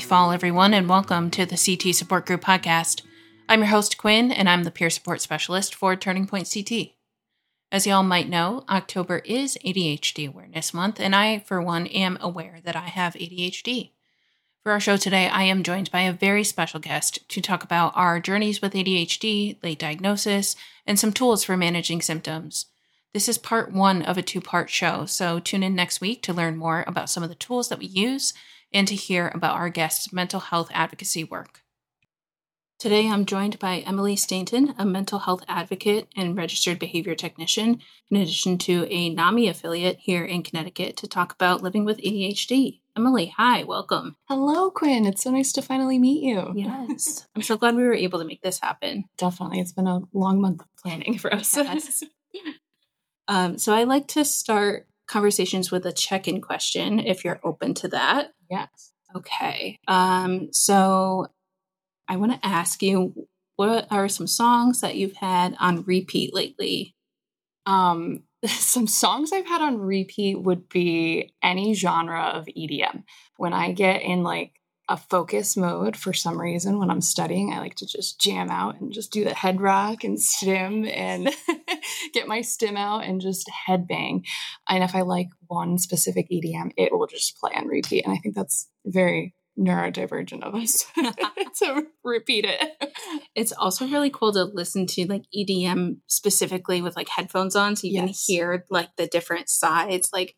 Fall, everyone, and welcome to the CT Support Group podcast. I'm your host, Quinn, and I'm the peer support specialist for Turning Point CT. As y'all might know, October is ADHD Awareness Month, and I, for one, am aware that I have ADHD. For our show today, I am joined by a very special guest to talk about our journeys with ADHD, late diagnosis, and some tools for managing symptoms. This is part one of a two part show, so tune in next week to learn more about some of the tools that we use and to hear about our guest's mental health advocacy work. Today, I'm joined by Emily Stainton, a mental health advocate and registered behavior technician, in addition to a NAMI affiliate here in Connecticut, to talk about living with ADHD. Emily, hi, welcome. Hello, Quinn. It's so nice to finally meet you. Yes. I'm so glad we were able to make this happen. Definitely. It's been a long month of planning for us. Yes. um, so I like to start conversations with a check in question if you're open to that. yes. Okay. Um, so I want to ask you what are some songs that you've had on repeat lately? Um, some songs I've had on repeat would be any genre of EDM. When I get in like a focus mode for some reason when I'm studying, I like to just jam out and just do the head rock and stim and get my stim out and just headbang. And if I like one specific EDM, it will just play on repeat. And I think that's very neurodivergent of us to repeat it. It's also really cool to listen to like EDM specifically with like headphones on so you Yes. can hear like the different sides. Like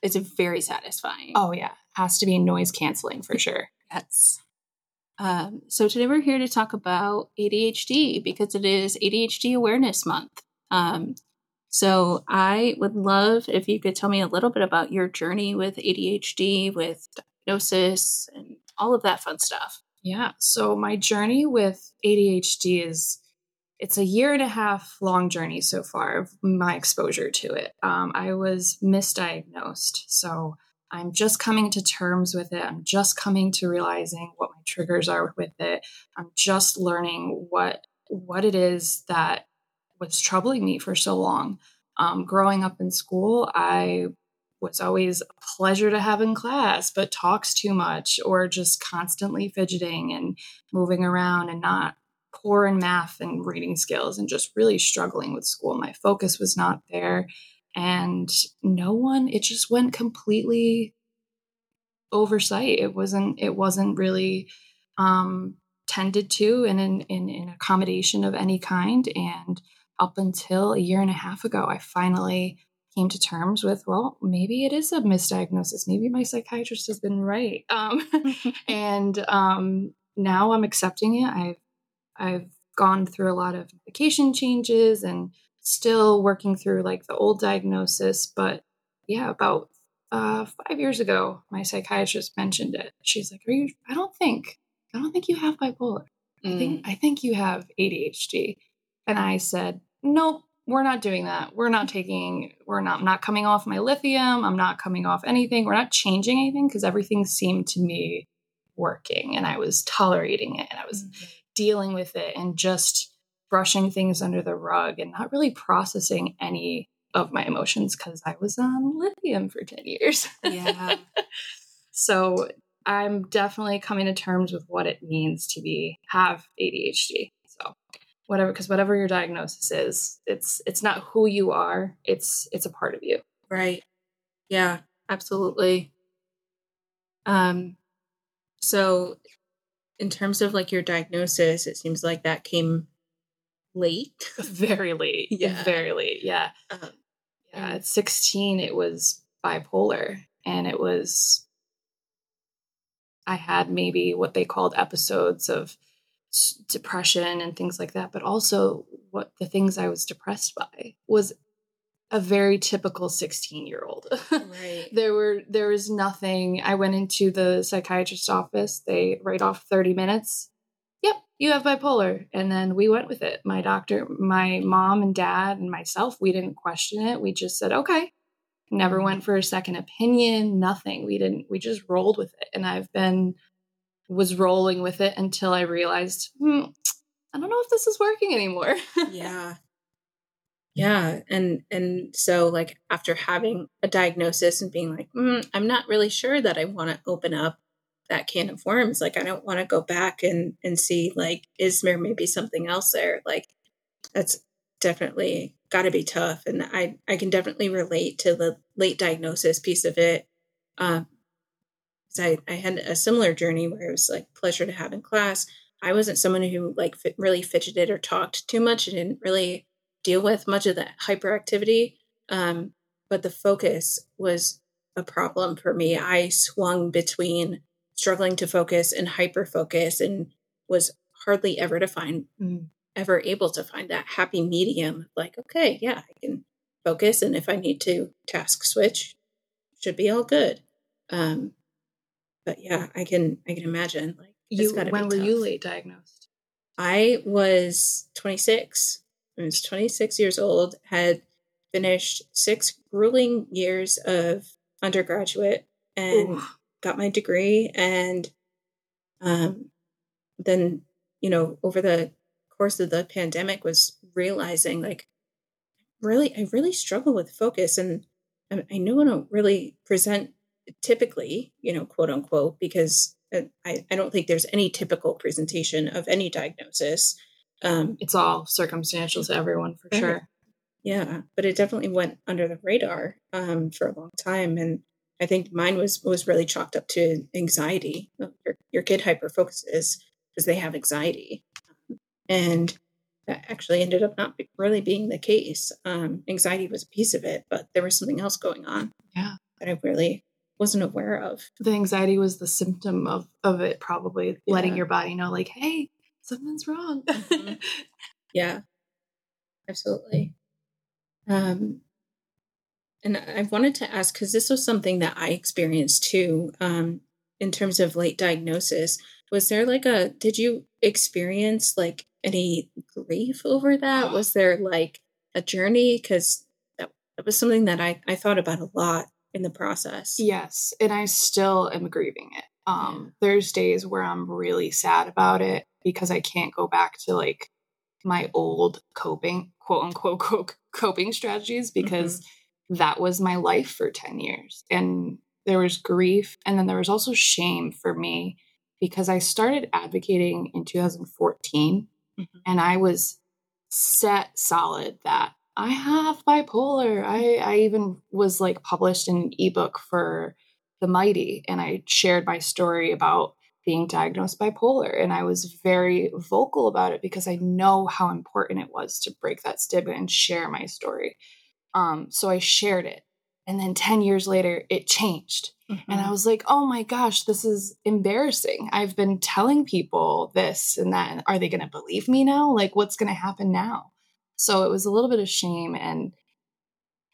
it's very satisfying. Oh yeah, has to be noise canceling for sure. Yes. Um, so today we're here to talk about ADHD because it is ADHD Awareness Month. Um, so I would love if you could tell me a little bit about your journey with ADHD, with diagnosis, and all of that fun stuff. Yeah. So my journey with ADHD is it's a year and a half long journey so far of my exposure to it. Um, I was misdiagnosed, so I'm just coming to terms with it. I'm just coming to realizing what my triggers are with it. I'm just learning what what it is that was troubling me for so long. Um, growing up in school, I was always a pleasure to have in class, but talks too much or just constantly fidgeting and moving around and not poor in math and reading skills and just really struggling with school. My focus was not there. And no one, it just went completely oversight. It wasn't, it wasn't really um, tended to in an in, in accommodation of any kind. And up until a year and a half ago, I finally came to terms with, well, maybe it is a misdiagnosis. Maybe my psychiatrist has been right. Um, and um, now I'm accepting it. I've I've gone through a lot of medication changes and still working through like the old diagnosis. But yeah, about uh, five years ago, my psychiatrist mentioned it. She's like, "Are you? I don't think. I don't think you have bipolar. I Mm. think I think you have ADHD." And I said, "Nope." We're not doing that. We're not taking, we're not, I'm not coming off my lithium. I'm not coming off anything. We're not changing anything because everything seemed to me working and I was tolerating it and I was dealing with it and just brushing things under the rug and not really processing any of my emotions because I was on lithium for 10 years. yeah. so I'm definitely coming to terms with what it means to be have ADHD. So whatever because whatever your diagnosis is, it's it's not who you are, it's it's a part of you. Right. Yeah, absolutely. Um so in terms of like your diagnosis, it seems like that came late. Very late. Yeah. Very late. Yeah. Um, Yeah, at 16, it was bipolar, and it was, I had maybe what they called episodes of depression and things like that, but also what the things I was depressed by was a very typical 16 year old. right. there were there was nothing i went into the psychiatrist's office they write off 30 minutes you have bipolar. And then we went with it. My doctor my mom and dad and myself we didn't question it. We just said okay. Never went for a second opinion nothing. We didn't we just rolled with it. And i've been was rolling with it until i realized hmm, i don't know if this is working anymore. Yeah. Yeah. And and so like after having a diagnosis and being like mm, i'm not really sure that i want to open up that can of worms. Like I don't want to go back and and see like is there maybe something else there? Like that's definitely got to be tough, and I I can definitely relate to the late diagnosis piece of it. Um, I I had a similar journey where it was like pleasure to have in class. I wasn't someone who like fit, really fidgeted or talked too much. and didn't really deal with much of that hyperactivity. Um, but the focus was a problem for me. I swung between struggling to focus and hyper focus and was hardly ever to find mm. ever able to find that happy medium like okay yeah i can focus and if i need to task switch should be all good um but yeah i can i can imagine like you when were you late diagnosed i was 26 i was 26 years old had finished six grueling years of undergraduate and Ooh. Got my degree and um, then you know over the course of the pandemic was realizing like really i really struggle with focus and i know i don't really present typically you know quote unquote because uh, I, I don't think there's any typical presentation of any diagnosis. Um, it's all circumstantial to everyone for sure. Yeah, but it definitely went under the radar um, for a long time, and I think mine was was really chalked up to anxiety. Your, your kid hyper focuses because they have anxiety, and that actually ended up not really being the case. Um, anxiety was a piece of it, but there was something else going on. Yeah, that I really wasn't aware of. The anxiety was the symptom of of it, probably yeah. letting your body know, like, hey, something's wrong. mm-hmm. Yeah, absolutely. Um, and I wanted to ask because this was something that I experienced too, um, in terms of late diagnosis. Was there like a, did you experience like any grief over that? Was there like a journey? Because that, that was something that I, I thought about a lot in the process. Yes. And I still am grieving it. Um, yeah. There's days where I'm really sad about it because I can't go back to like my old coping, quote unquote, coping strategies because mm-hmm. That was my life for 10 years. And there was grief. And then there was also shame for me because I started advocating in 2014 mm-hmm. and I was set solid that I have bipolar. I, I even was like published in an ebook for the mighty and I shared my story about being diagnosed bipolar. And I was very vocal about it because I know how important it was to break that stigma and share my story. Um, so I shared it. And then 10 years later, it changed. Mm-hmm. And I was like, oh my gosh, this is embarrassing. I've been telling people this and that. Are they going to believe me now? Like, what's going to happen now? So it was a little bit of shame. And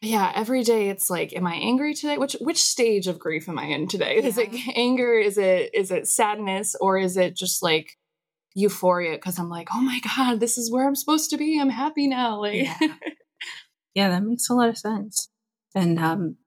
yeah every day it's like am i angry today which which stage of grief am i in today yeah. is it anger is it is it sadness or is it just like euphoria because i'm like oh my god this is where i'm supposed to be i'm happy now like yeah. yeah that makes a lot of sense and um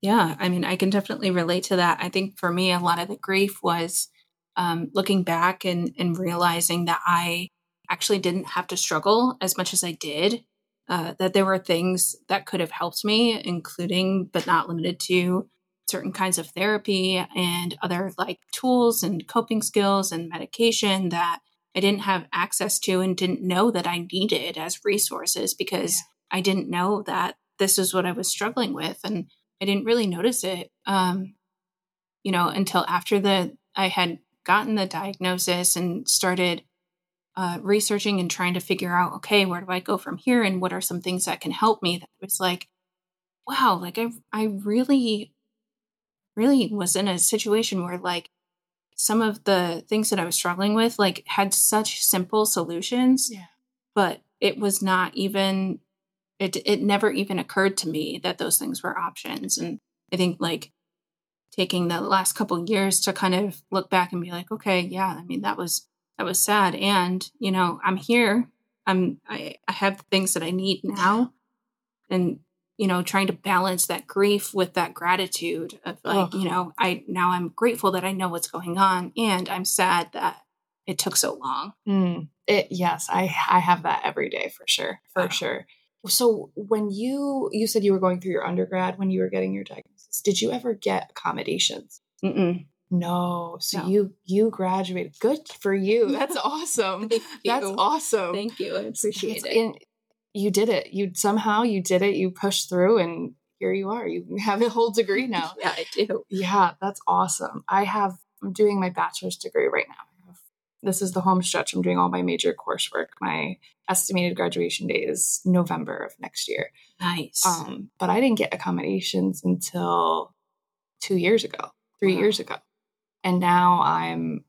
yeah i mean i can definitely relate to that i think for me a lot of the grief was um looking back and and realizing that i actually didn't have to struggle as much as i did uh, that there were things that could have helped me, including but not limited to certain kinds of therapy and other like tools and coping skills and medication that I didn't have access to and didn't know that I needed as resources because yeah. I didn't know that this is what I was struggling with and I didn't really notice it um you know until after the I had gotten the diagnosis and started uh, researching and trying to figure out, okay, where do I go from here, and what are some things that can help me? That was like, wow, like I, I really, really was in a situation where like some of the things that I was struggling with, like, had such simple solutions, yeah. but it was not even. It it never even occurred to me that those things were options, and I think like taking the last couple years to kind of look back and be like, okay, yeah, I mean that was that was sad. And you know i'm here. I'm i, I have the things that i need now. And you know trying to balance that grief with that gratitude of like oh. you know i now i'm grateful that i know what's going on and i'm sad that it took so long. Mm, it yes i i have that every day for sure for oh. sure so when you you said you were going through your undergrad when you were getting your diagnosis did you ever get accommodations Mm-mm. No. So No. you you graduated. Good for you. That's awesome. Thank That's you. awesome. Thank you. I appreciate It's it. in- you did it. You somehow you did it. You pushed through and here you are. You have a whole degree now. yeah, I do. yeah, that's awesome. I have I'm doing my bachelor's degree right now. This is the home stretch. I'm doing all my major coursework. My estimated graduation date is November of next year. Nice. Um, but I didn't get accommodations until two years ago, three Wow. years ago. And now I'm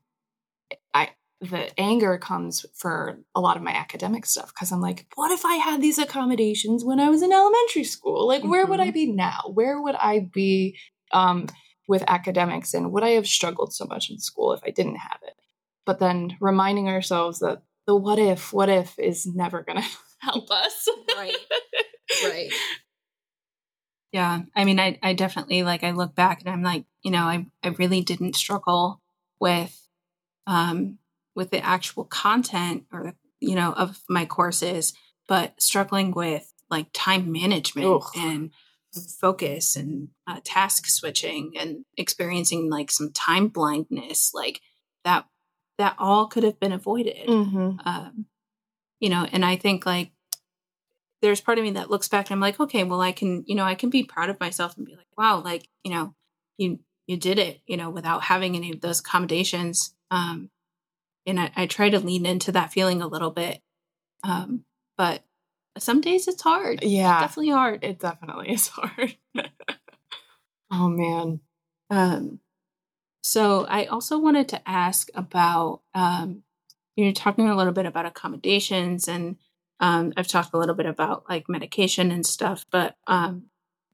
I the anger comes for a lot of my academic stuff because I'm like, what if I had these accommodations when I was in elementary school? Like, where would I be now? Where would I be um, with academics? And would I have struggled so much in school if I didn't have it? But then reminding ourselves that the what if, what if is never going to help us. Right. right. Yeah. I mean, I, I definitely like, I look back and I'm like, you know, I, I really didn't struggle with, um, with the actual content or, you know, of my courses, but struggling with like time management Ugh. and focus and uh, task switching and experiencing like some time blindness, like that, that all could have been avoided Mm-hmm. um, you know and i think like there's part of me that looks back and i'm like okay well i can you know i can be proud of myself and be like wow like you know you you did it you know without having any of those accommodations um and i, I try to lean into that feeling a little bit um but some days it's hard Yeah. definitely hard It definitely is hard. oh man. Um, so I also wanted to ask about um, you're talking a little bit about accommodations, and um, I've talked a little bit about like medication and stuff. But um,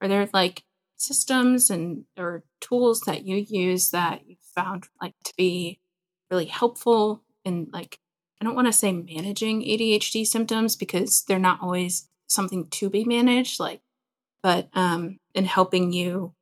are there like systems and or tools that you use that you found like to be really helpful in like I don't want to say managing ADHD symptoms because they're not always something to be managed, like, but um, in helping you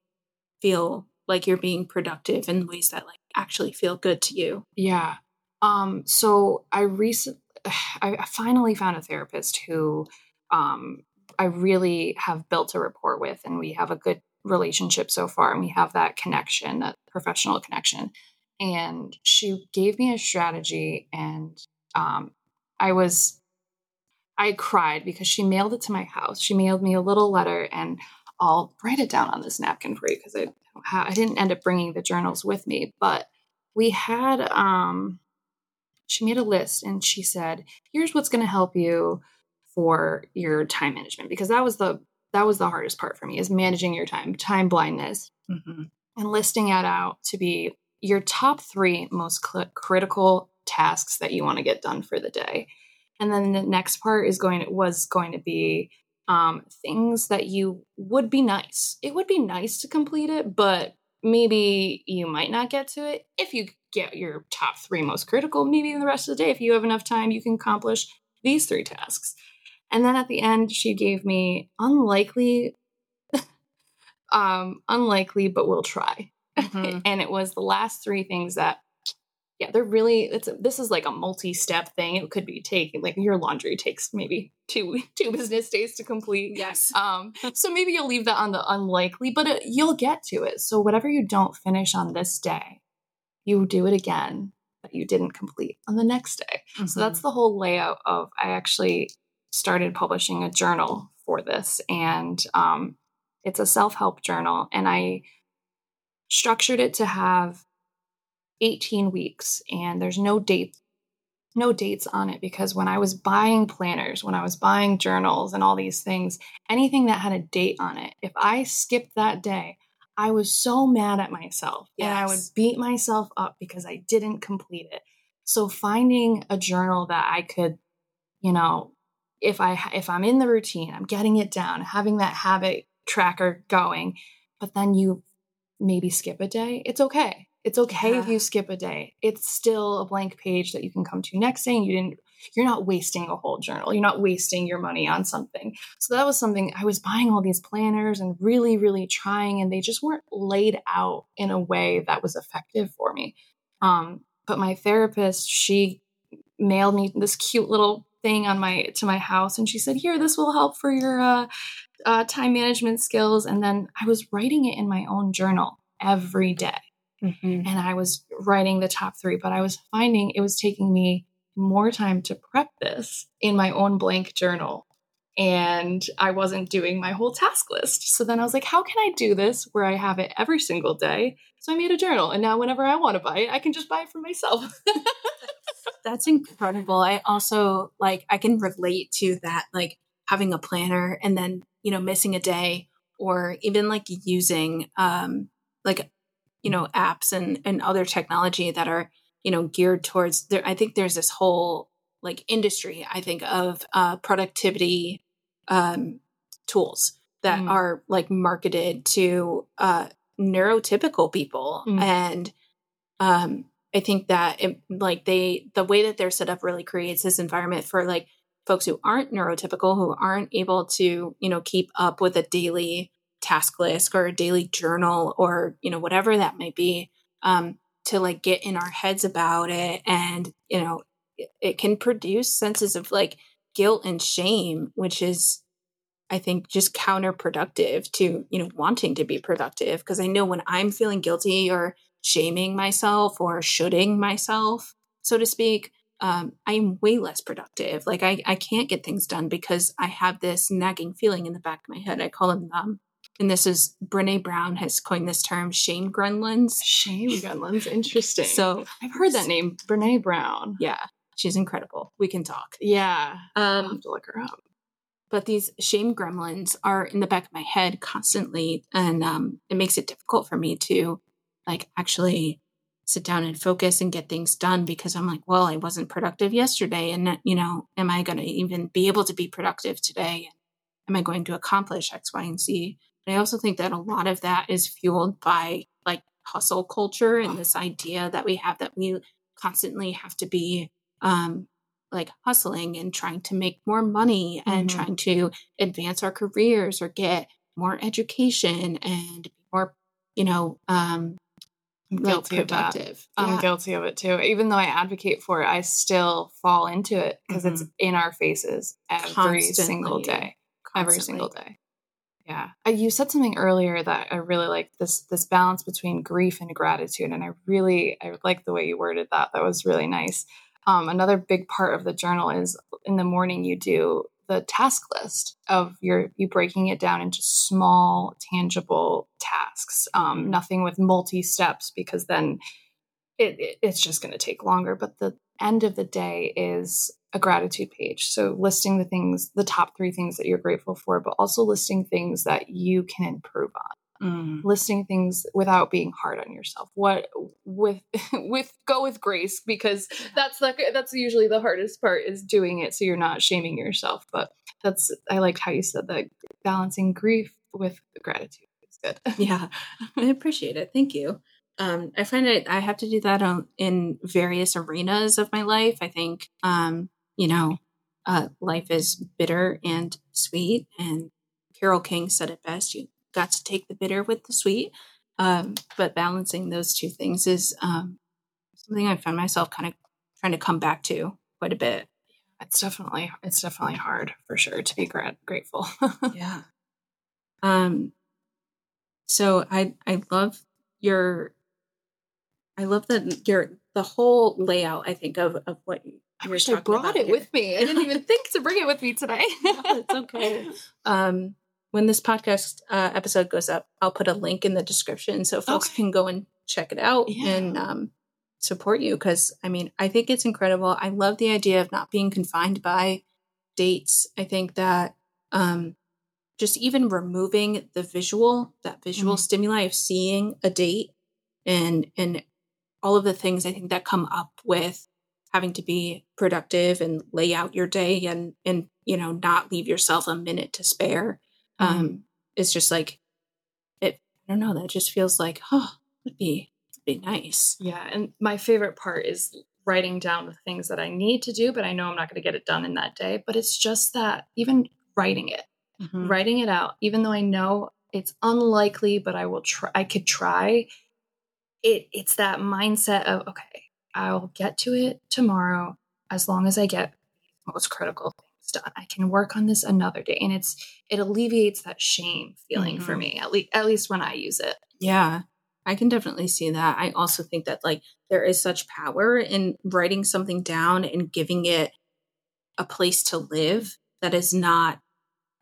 feel like you're being productive in ways that like actually feel good to you. Yeah. Um, so I recently I finally found a therapist who um I really have built a rapport with and we have a good relationship so far and we have that connection, that professional connection. And she gave me a strategy and um I was I cried because she mailed it to my house. She mailed me a little letter and I'll write it down on this napkin for you because I I didn't end up bringing the journals with me, but we had um she made a list and she said here's what's going to help you for your time management because that was the that was the hardest part for me is managing your time time blindness Mm-hmm. and listing it out to be your top three most cl- critical tasks that you want to get done for the day and then the next part is going was going to be um, things that you would be nice. It would be nice to complete it but maybe you might not get to it. If you get your top three most critical maybe the rest of the day if you have enough time you can accomplish these three tasks. And then at the end she gave me unlikely um unlikely but we'll try. Mhm. and it was the last three things that yeah they're really it's a, this is like a multi-step thing it could be taking like your laundry takes maybe two two business days to complete Yes. um so maybe you'll leave that on the unlikely but it, you'll get to it so whatever you don't finish on this day you do it again that you didn't complete on the next day Mm-hmm. so that's the whole layout of I actually started publishing a journal for this and um it's a self-help journal and I structured it to have 18 weeks and there's no date no dates on it because when I was buying planners, when I was buying journals and all these things, anything that had a date on it, if I skipped that day, I was so mad at myself and I would beat myself up because I didn't complete it. So finding a journal that I could, you know, if I if I'm in the routine, I'm getting it down, having that habit tracker going, but then you maybe skip a day, it's okay. It's okay if you skip a day. It's still a blank page that you can come to next day you didn't you're not wasting a whole journal. You're not wasting your money on something. So that was something I was buying all these planners and really, really trying, and they just weren't laid out in a way that was effective for me. Um, but my therapist, she mailed me this cute little thing on my to my house, and she said, "Here, this will help for your uh, uh, time management skills." And then I was writing it in my own journal every day. Mm-hmm. And I was writing the top three, but I was finding it was taking me more time to prep this in my own blank journal. And I wasn't doing my whole task list. So then I was like, how can I do this where I have it every single day? So I made a journal. And now, whenever I want to buy it, I can just buy it for myself. That's incredible. I also like, I can relate to that, like having a planner and then, you know, missing a day or even like using, um, like, you know, apps and, and other technology that are you know geared towards there i think there's this whole like industry i think of uh, productivity um, tools that mm. are like marketed to uh, neurotypical people mm. and um, i think that it, like they the way that they're set up really creates this environment for like folks who aren't neurotypical who aren't able to you know keep up with a daily task list or a daily journal or you know whatever that might be um, to like get in our heads about it and you know it, can produce senses of like guilt and shame which is i think just counterproductive to you know wanting to be productive. Because i know when i'm feeling guilty or shaming myself or shoulding myself so to speak um, i'm way less productive. Like I, I can't get things done because i have this nagging feeling in the back of my head. I call them um, and this is Brene Brown has coined this term shame gremlins. Shame gremlins, interesting. So I've heard that name, Brene Brown. Yeah, she's incredible. We can talk. Yeah, um, I'll have to look her up. But these shame gremlins are in the back of my head constantly, and um, it makes it difficult for me to like actually sit down and focus and get things done because I'm like, well, I wasn't productive yesterday, and you know, am I going to even be able to be productive today? Am I going to accomplish X, Y, and Z? I also think that a lot of that is fueled by like hustle culture and this idea that we have that we constantly have to be um, like hustling and trying to make more money and mm-hmm. trying to advance our careers or get more education and more, you know, um, guilty of that. I'm guilty of it too. Even though I advocate for it, I still fall into it because mm-hmm. it's in our faces every Constantly. single day. Constantly. Every single day. Yeah. You said something earlier that I really like this this balance between grief and gratitude and I really I like the way you worded that. That was really nice. Um, another big part of the journal is in the morning you do the task list of your you breaking it down into small tangible tasks um, nothing with multi steps because then it, it, it's just going to take longer but the end of the day is a gratitude page. So listing the things, the top three things that you're grateful for, but also listing things that you can improve on. Mm. Listing things without being hard on yourself. What with with go with grace because that's like that's usually the hardest part is doing it so you're not shaming yourself. But that's I liked how you said that balancing grief with gratitude is good. yeah, I appreciate it. Thank you. Um, I find it I have to do that on, in various arenas of my life. I think um, you know, uh, life is bitter and sweet. And Carole King said it best you got to take the bitter with the sweet. Um, but balancing those two things is um, something I find myself kind of trying to come back to quite a bit. It's definitely it's definitely hard for sure to be gra- grateful. yeah. Um. So I I love your I love that your the whole layout. I think of of what I wish I brought it here. with me. I didn't even think to bring it with me today. no, it's okay. Um, when this podcast uh, episode goes up, I'll put a link in the description so folks okay. can go and check it out yeah. and um, support you. Because I mean, I think it's incredible. I love the idea of not being confined by dates. I think that um, just even removing the visual, that visual mm-hmm. stimuli of seeing a date and and all of the things I think that come up with having to be productive and lay out your day and and you know not leave yourself a minute to spare mm-hmm. um it's just like it i don't know that just feels like oh would be be nice yeah and my favorite part is writing down the things that i need to do but i know i'm not going to get it done in that day but it's just that even writing it mm-hmm. writing it out even though i know it's unlikely but i will try i could try it it's that mindset of okay I'll get to it tomorrow as long as I get most critical things done. I can work on this another day. And it's it alleviates that shame feeling mm-hmm. for me, at least at least when I use it. Yeah. I can definitely see that. I also think that like there is such power in writing something down and giving it a place to live that is not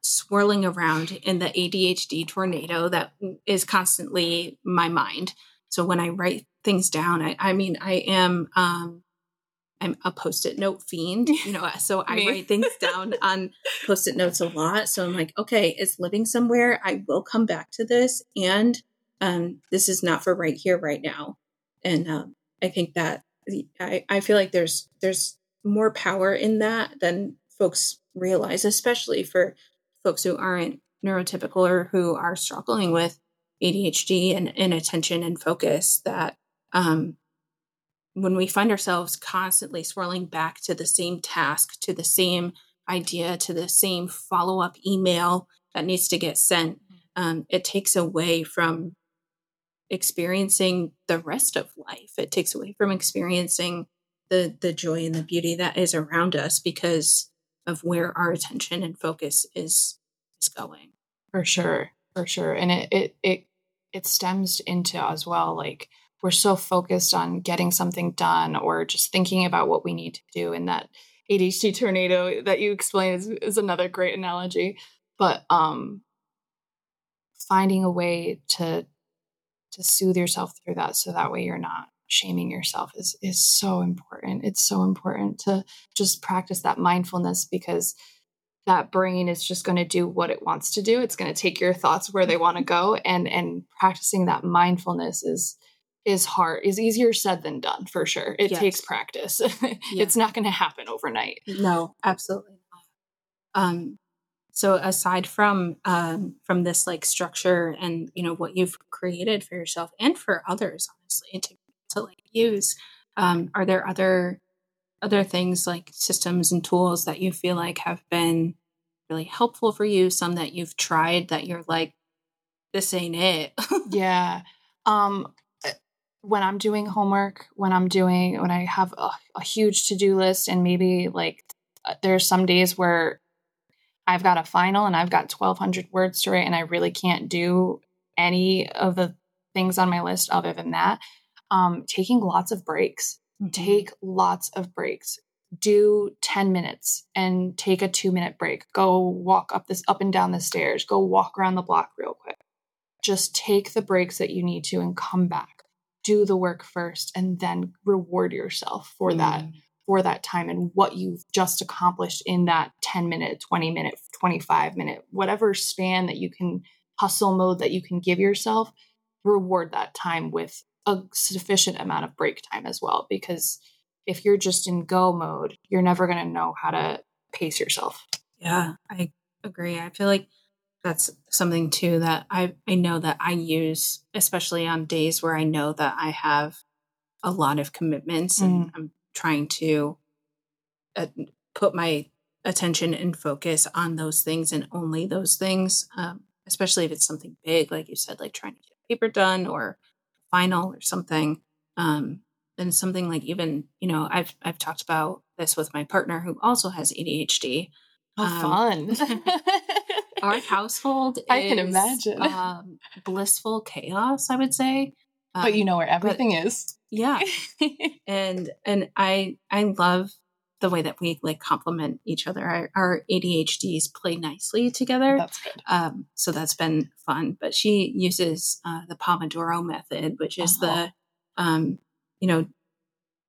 swirling around in the ADHD tornado that is constantly my mind. So when I write things down, I, I mean, I am, um, I'm a post-it note fiend, you know, so I write things down on post-it notes a lot. So I'm like, okay, it's living somewhere. I will come back to this. And, um, this is not for right here, right now. And, um, I think that I, I feel like there's, there's more power in that than folks realize, especially for folks who aren't neurotypical or who are struggling with ADHD and, and attention and focus that um, when we find ourselves constantly swirling back to the same task, to the same idea, to the same follow up email that needs to get sent, um, it takes away from experiencing the rest of life. It takes away from experiencing the the joy and the beauty that is around us because of where our attention and focus is is going. For sure, for sure, and it it it it stems into as well like we're so focused on getting something done or just thinking about what we need to do and that ADHD tornado that you explained is, is another great analogy. But um finding a way to to soothe yourself through that so that way you're not shaming yourself is is so important. It's so important to just practice that mindfulness because that brain is just going to do what it wants to do. It's going to take your thoughts where they want to go. And and practicing that mindfulness is is hard is easier said than done for sure it yes. takes practice yeah. it's not going to happen overnight no absolutely not um so aside from um from this like structure and you know what you've created for yourself and for others honestly to to like use um are there other other things like systems and tools that you feel like have been really helpful for you, some that you've tried that you're like, this ain't it. yeah. Um, when I'm doing homework, when I'm doing, when I have a, a huge to do list, and maybe like uh, there's some days where I've got a final and I've got 1,200 words to write, and I really can't do any of the things on my list other than that. Um, taking lots of breaks Mm-hmm. Take lots of breaks. Do 10 minutes and take a two minute break. Go walk up this up and down the stairs. Go walk around the block real quick. Just take the breaks that you need to and come back. Do the work first and then reward yourself for mm. that for that time and what you've just accomplished in that 10 minute, 20 minute, 25 minute, whatever span that you can hustle mode that you can give yourself, reward that time with a sufficient amount of break time as well because if you're just in go mode you're never going to know how to pace yourself yeah i agree i feel like that's something too that i i know that i use especially on days where i know that i have a lot of commitments and mm. i'm trying to uh, put my attention and focus on those things and only those things um, especially if it's something big like you said like trying to get a paper done or final or something. Um, and something like even, you know, I've I've talked about this with my partner who also has ADHD. Oh, um, fun. our household I can imagine. Um, blissful chaos, I would say. but you know where everything but, is. Yeah. and and I I love the way that we like complement each other. Our, our ADHDs play nicely together. That's good. Um, so that's been fun. But she uses uh, the Pomodoro method, which is the, um, you know,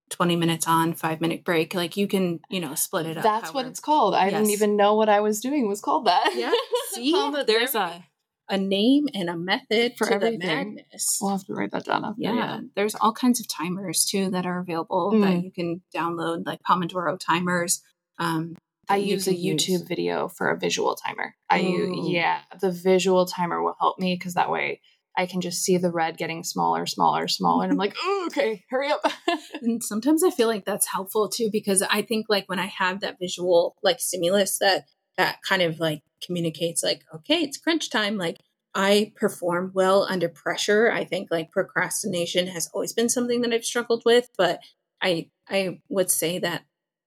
20 minutes on, five minute break. Like you can, you know, split it up. That's however. what it's called. I yes. didn't even know what I was doing was called that. Yeah. See, there's a a name and a method for everything. madness. We'll have to write that down. After, yeah. yeah. there's all kinds of timers too that are available mm. that you can download, like Pomodoro timers. Um, I use a YouTube use. video for a visual timer. I use, yeah, the visual timer will help me because that way I can just see the red getting smaller, smaller, smaller. And I'm like, oh, okay, hurry up. and sometimes I feel like that's helpful too, because I think like when I have that visual like stimulus that that kind of like communicates like, okay, it's crunch time. Like I perform well under pressure. I think like procrastination has always been something that I've struggled with, but I I would say that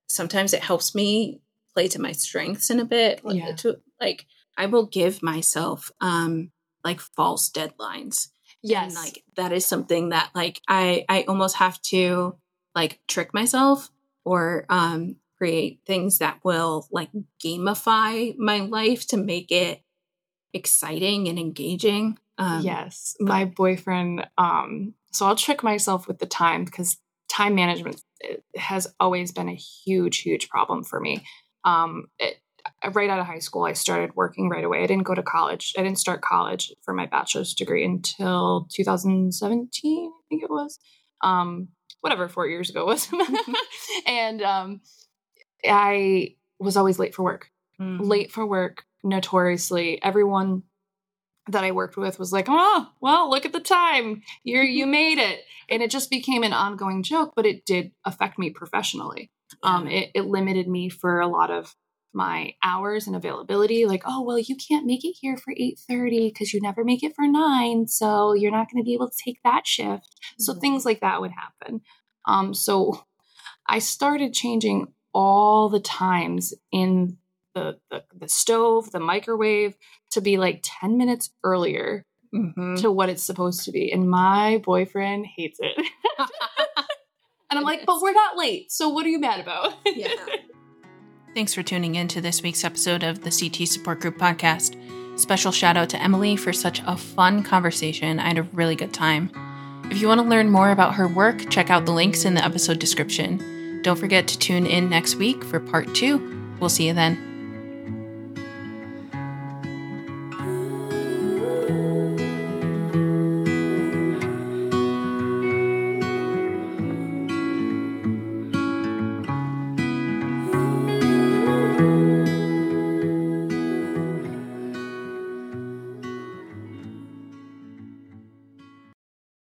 sometimes it helps me play to my strengths in a bit. Yeah. To, like I will give myself um like false deadlines. Yes. And, like that is something that like I I almost have to like trick myself or um create things that will like gamify my life to make it exciting and engaging. Um, yes, my boyfriend. Um, so I'll trick myself with the time because time management has always been a huge, huge problem for me. Um, it, right out of high school, I started working right away. I didn't go to college. I didn't start college for my bachelor's degree until 2017, I think it was. Um, whatever, four years ago was. and um, I was always late for work. Mm. Late for work, notoriously. Everyone that I worked with was like, "Oh, well, look at the time. You you made it." And it just became an ongoing joke, but it did affect me professionally. Um, it, it limited me for a lot of my hours and availability like oh well you can't make it here for 8.30 because you never make it for 9 so you're not going to be able to take that shift so mm-hmm. things like that would happen um, so i started changing all the times in the, the, the stove, the microwave to be like 10 minutes earlier mm-hmm. to what it's supposed to be. And my boyfriend hates it. and I'm like, but we're not late. So what are you mad about? yeah. Thanks for tuning in to this week's episode of the CT Support Group podcast. Special shout out to Emily for such a fun conversation. I had a really good time. If you want to learn more about her work, check out the links in the episode description. Don't forget to tune in next week for part two. We'll see you then.